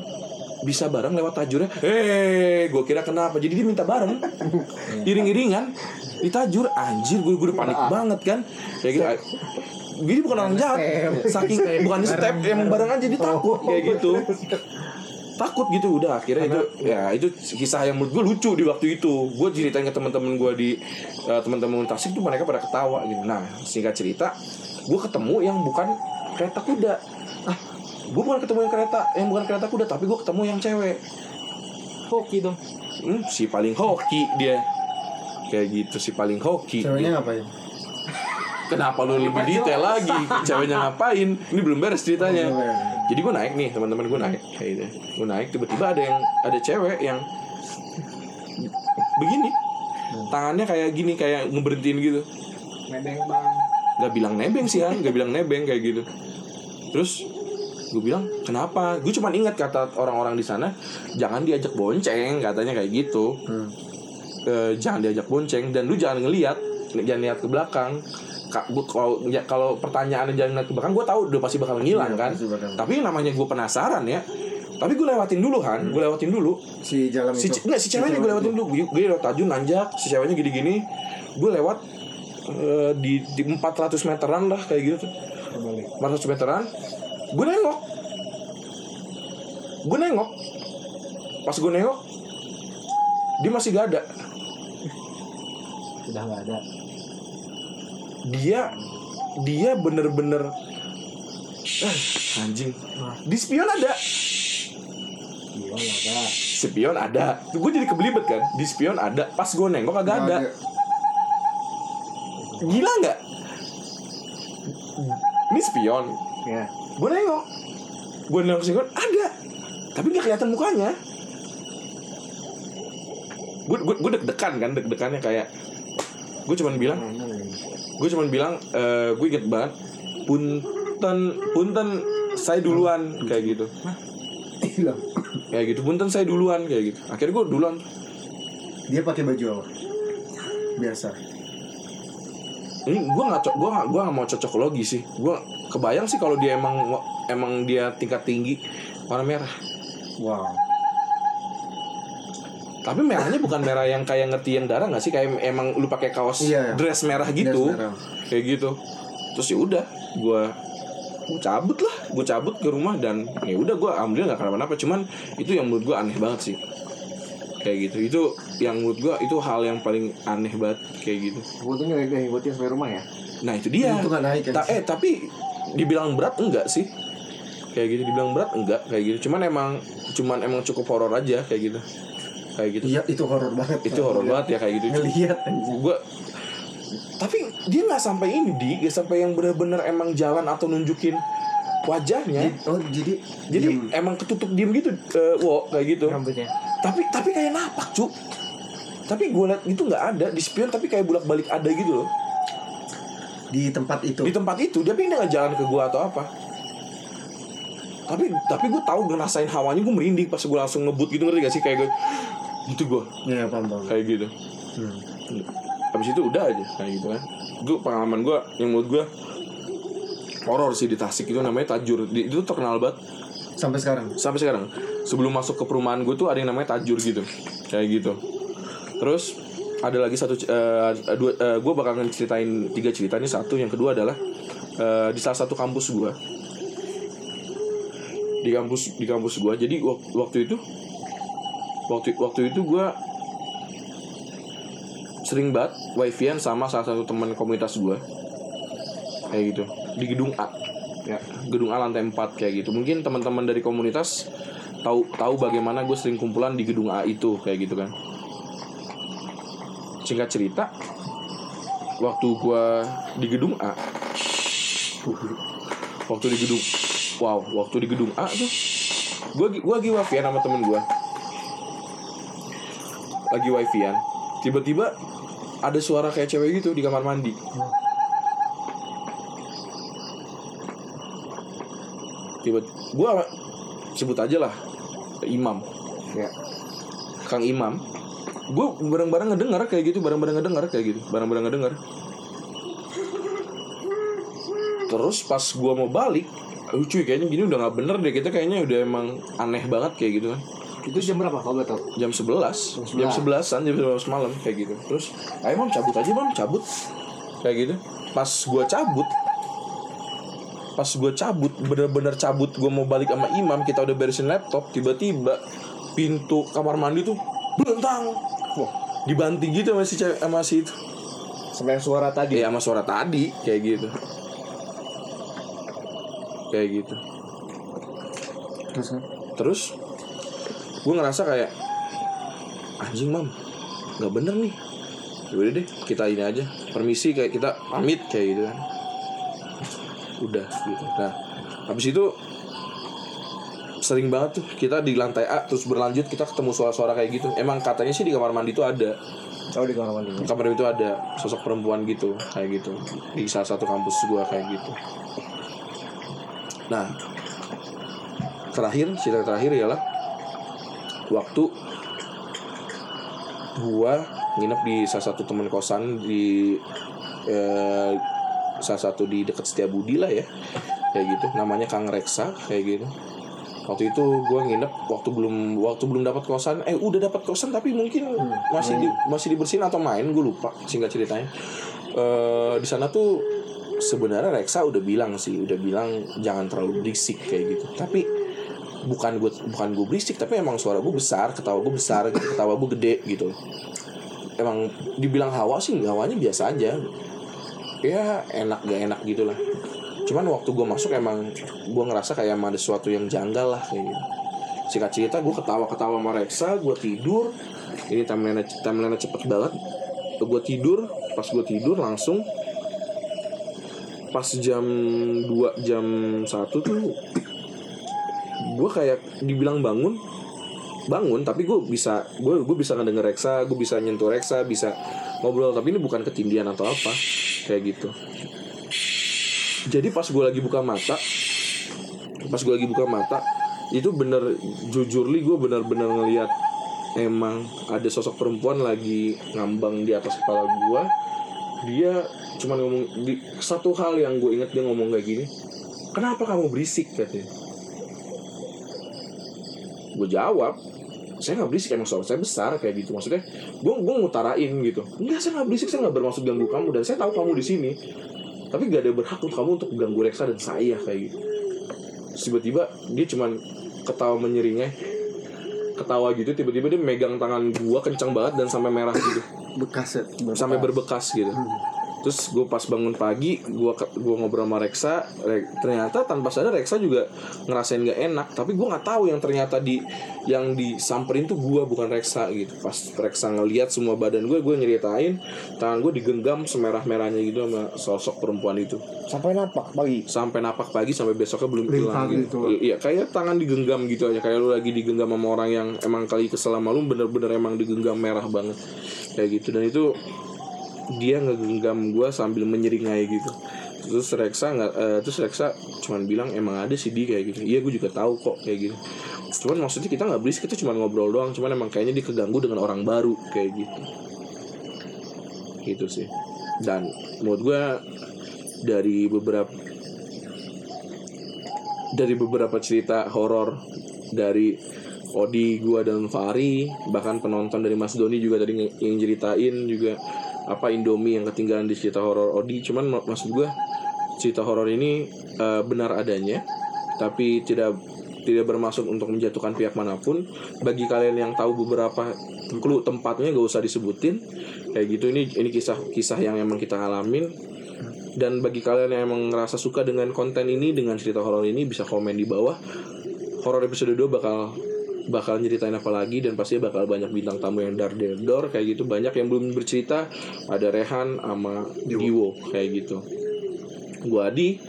bisa bareng lewat tajurnya? Eh gue kira kenapa? Jadi dia minta bareng. Iring-iringan di tajur anjir gue gue udah panik banget kan? Kayak gitu Gini bukan orang jahat Saking bukan step yang bareng. aja dia takut. Kayak gitu. Takut gitu udah akhirnya itu Ya itu kisah yang menurut gue lucu di waktu itu. Gue ceritain ke teman-teman gue di eh, Teman-teman Tasik tuh mereka pada ketawa gitu. Nah singkat cerita Gue ketemu yang bukan kereta kuda. Ah Gue bukan ketemu yang kereta Yang bukan kereta kuda Tapi gue ketemu yang cewek. Hoki dong. hmm, Si paling hoki dia Kayak gitu si paling hoki Ceweknya ngapain? Kenapa lu lebih detail lagi? Ceweknya ngapain? Ini belum beres ceritanya. Jadi gue naik nih, teman-teman gue naik kayak gitu. Gue naik tiba-tiba ada yang ada cewek yang begini. Tangannya kayak gini kayak ngeberhentiin gitu. Nebeng bang. Gak bilang nebeng sih kan, gak bilang nebeng kayak gitu. Terus gue bilang kenapa? Gue cuma ingat kata orang-orang di sana jangan diajak bonceng katanya kayak gitu. Eh, jangan diajak bonceng dan lu jangan ngelihat jangan lihat ke belakang. Kalau ya, kalau pertanyaannya jangan lihat ke belakang gue tahu udah pasti bakal ngilang Iya, kan. bakal. tapi namanya gue penasaran ya. Tapi gue lewatin dulu kan gue lewatin dulu. Si jalan si itu. enggak si ceweknya gue lewatin dulu. Gue, gue lewat tajun nanjak si ceweknya gini-gini. Gue lewat eh, di, di 400 meteran lah kayak gitu tuh. 400 meteran. Gue nengok. Gue nengok. Pas gue nengok dia masih gak ada Udah nggak ada. dia dia bener-bener ah, anjing. Di spion ada. Iya nggak ada. spion ada. Gue jadi kebelibet kan? Di spion ada pas gue nengok kagak ada. gila nggak? Ini spion. Ya. gue nengok. Gue nengok spion ada. Tapi nggak kelihatan mukanya. Gue gue gue deg-degan kan deg-degannya kayak gue cuman bilang gue cuman bilang eh, gue inget banget punten punten saya duluan kayak gitu kayak gitu punten saya duluan kayak gitu akhirnya gue duluan Dia pakai baju apa? Biasa. ini gue nggak gue nggak gue nggak mau cocok logi sih gue kebayang sih kalau dia emang emang dia tingkat tinggi warna merah Wow. Tapi merahnya bukan merah yang kayak ngerti yang darah nggak sih? Kayak emang lu pakai kaos Iya. dress merah gitu Dress merah. kayak gitu. Terus ya udah gue gue cabut lah. Gue cabut ke rumah dan ya udah gue alhamdulillah nggak kenapa-napa. Cuman itu yang menurut gue aneh banget sih. Kayak gitu. Itu yang menurut gue itu hal yang paling aneh banget kayak gitu. Untungnya udah ngikutin sampai rumah ya. nah itu dia. Itu nggak naik kan? Ta- eh tapi dibilang berat enggak sih? Kayak gitu dibilang berat enggak kayak gitu. Cuman emang cuman emang cukup horor aja kayak gitu kayak gitu. Iya, itu horor banget. itu horor banget ya kayak gitu. Ngelihat gue tapi dia nggak sampai ini di. Nggak sampai yang bener-bener emang jalan atau nunjukin wajahnya. Oh, jadi jadi diem. emang ketutup diem gitu eh, wo kayak gitu. Rambutnya. tapi tapi kayak napak cu. Tapi gue liat itu nggak ada di spion tapi kayak bolak balik ada gitu loh. Di tempat itu. Di tempat itu dia pindah nggak jalan ke gua atau apa. Tapi tapi gue tahu ngerasain hawanya gue merinding pas gue langsung ngebut gitu ngerti gak sih? Kayak gue gitu gue ya paham paham kayak gitu. Hmm. habis itu udah aja kayak gitu kan. Gue pengalaman gue yang menurut gue horor sih di Tasik itu namanya Tajur. Di- itu terkenal banget. Sampai sekarang? Sampai sekarang. Sebelum masuk ke perumahan gue tuh ada yang namanya Tajur gitu. Kayak gitu. Terus ada lagi satu eh, dua gue bakal ceritain tiga cerita ini. Satu yang kedua adalah eh, di salah satu kampus gue di kampus di kampus gue jadi wak- waktu itu waktu waktu itu gue sering banget wifi-an sama salah satu teman komunitas gue kayak gitu. Di gedung A. Ya gedung A lantai 4 kayak gitu. Mungkin teman-teman dari komunitas tahu tahu bagaimana gue sering kumpulan di gedung A itu kayak gitu kan. Singkat cerita waktu gue di gedung A waktu di gedung wow waktu di gedung A tuh gue gue lagi wifi-an sama temen gue lagi wifi-an. Tiba-tiba ada suara kayak cewek gitu di kamar mandi. Tiba gue sebut aja lah imam. Ya. Kang imam. Gue bareng-bareng ngedengar kayak gitu bareng-bareng ngedengar kayak gitu bareng-bareng ngedengar terus pas gue mau balik "Aduh, cuy kayaknya gini udah nggak bener deh kita kayaknya udah emang aneh banget kayak gitu kan Itu jam berapa kalau boleh tahu? jam 11 jam 11an jam 11 malam kayak gitu. Terus ayo mam cabut aja mam cabut. Kayak gitu. Pas gua cabut pas gua cabut bener-bener cabut gua mau balik sama imam kita udah beresin laptop tiba-tiba pintu kamar mandi tuh belentang. Wah. Dibanting gitu sama si cewek sama si itu. Sampai yang suara tadi. Iya sama suara tadi kayak gitu. Kayak gitu. Terus? Terus gue ngerasa kayak anjing mam nggak bener nih. Yaudah deh kita ini aja. Permisi kayak kita pamit kayak gitu kan. Udah gitu. Nah habis itu sering banget tuh kita di lantai A terus berlanjut kita ketemu suara-suara kayak gitu. Emang katanya sih di kamar mandi itu ada. Oh di kamar mandi. kamar itu ada sosok perempuan gitu kayak gitu. Di salah satu kampus gua kayak gitu. Nah terakhir cerita terakhir ialah waktu gua nginep di salah satu teman kosan di eh, salah satu di dekat Setiabudi lah ya. Kayak gitu. Namanya Kang Reksa kayak gitu. Waktu itu gua nginep waktu belum waktu belum dapat kosan. Eh udah dapat kosan tapi mungkin masih di, masih dibersihin atau main gue lupa singkat ceritanya. Eh di sana tuh sebenarnya Reksa udah bilang sih udah bilang jangan terlalu berisik kayak gitu. Tapi bukan gue bukan gue berisik tapi emang suara gue besar ketawa gue besar gitu, ketawa gue gede gitu. Emang dibilang hawa sih hawanya biasa aja. Ya enak gak enak gitu lah. Cuman waktu gue masuk emang gue ngerasa kayak emang ada sesuatu yang janggal lah kayak gitu. Singkat cerita gue ketawa ketawa sama Reksa gue tidur. Ini timeline timeline cepet banget. Gue tidur pas gue tidur langsung pas jam 2 jam 1 tuh gue kayak dibilang bangun bangun tapi gue bisa gue gue bisa ngedenger Reksa gue bisa nyentuh Reksa bisa ngobrol tapi ini bukan ketindian atau apa kayak gitu. Jadi pas gue lagi buka mata pas gue lagi buka mata itu bener jujur li gue bener-bener ngelihat emang ada sosok perempuan lagi ngambang di atas kepala gue dia cuman ngomong di satu hal yang gue inget dia ngomong kayak gini kenapa kamu berisik? katanya gue jawab saya nggak berisik emang suara saya besar kayak gitu. Maksudnya gue gue ngutarain gitu. Enggak saya nggak berisik saya nggak bermaksud ganggu kamu dan saya tahu kamu di sini. Tapi gak ada berhak untuk kamu untuk ganggu Reksa dan saya kayak gitu. Tiba-tiba dia cuman ketawa menyeringai ketawa gitu tiba-tiba dia megang tangan gua kencang banget dan sampai merah gitu. Bekas ya sampai berbekas gitu terus gue pas bangun pagi gue gua ngobrol sama Reksa Re- ternyata tanpa sadar Reksa juga ngerasain gak enak tapi gue nggak tahu yang ternyata di yang disamperin tuh gue bukan Reksa gitu pas Reksa ngeliat semua badan gue gue nyeritain tangan gue digenggam semerah merahnya gitu sama sosok perempuan itu Sampai napak pagi. sampai napak pagi sampai besoknya belum hilang gitu. Iya, kayak tangan digenggam gitu aja. Kayak lu lagi digenggam sama orang yang emang kali kesel sama lu bener-bener emang digenggam merah banget. Kayak gitu dan itu dia ngegenggam gue sambil menyeringai gitu. Terus Reksa nggak eh, terus Reksa cuman bilang emang ada sih di kayak gitu. Iya gue juga tahu kok kayak gitu. Cuman maksudnya kita nggak berisik kita cuma ngobrol doang. Cuman emang kayaknya dia keganggu dengan orang baru kayak gitu. Gitu sih. Dan menurut gue dari beberapa dari beberapa cerita horor dari Odi, gua dan Fari, bahkan penonton dari Mas Doni juga tadi yang ceritain juga apa Indomie yang ketinggalan di cerita horor Odi. Cuman mak- maksud gua cerita horor ini eh, benar adanya, tapi tidak tidak bermaksud untuk menjatuhkan pihak mana pun. Bagi kalian yang tahu beberapa clue tempatnya gak usah disebutin. Kayak gitu ini ini kisah-kisah yang emang kita alamin dan bagi kalian yang emang ngerasa suka dengan konten ini dengan cerita horor ini bisa komen di bawah horor episode 2 bakal bakal nyeritain apa lagi dan pasti bakal banyak bintang tamu yang dar dor kayak gitu banyak yang belum bercerita ada Rehan sama Diwo kayak gitu gua Adi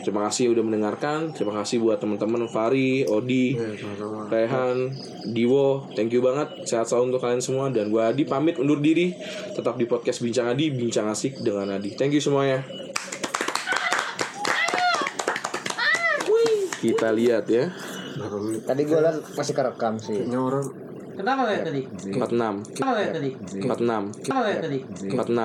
terima kasih udah mendengarkan terima kasih buat teman-teman Fari Odi Ya, sama-sama. Rehan, Diwo, thank you banget. Sehat selalu untuk kalian semua dan gua Adi pamit undur diri. Tetap di podcast Bincang Adi, Bincang Asik dengan Adi. Thank you semuanya. Kita lihat ya. Tadi gue liat masih kerekam sih. Kayaknya orang Kenapa ya tadi? 46. Kenapa ya tadi? 46. Kenapa ya tadi? 46.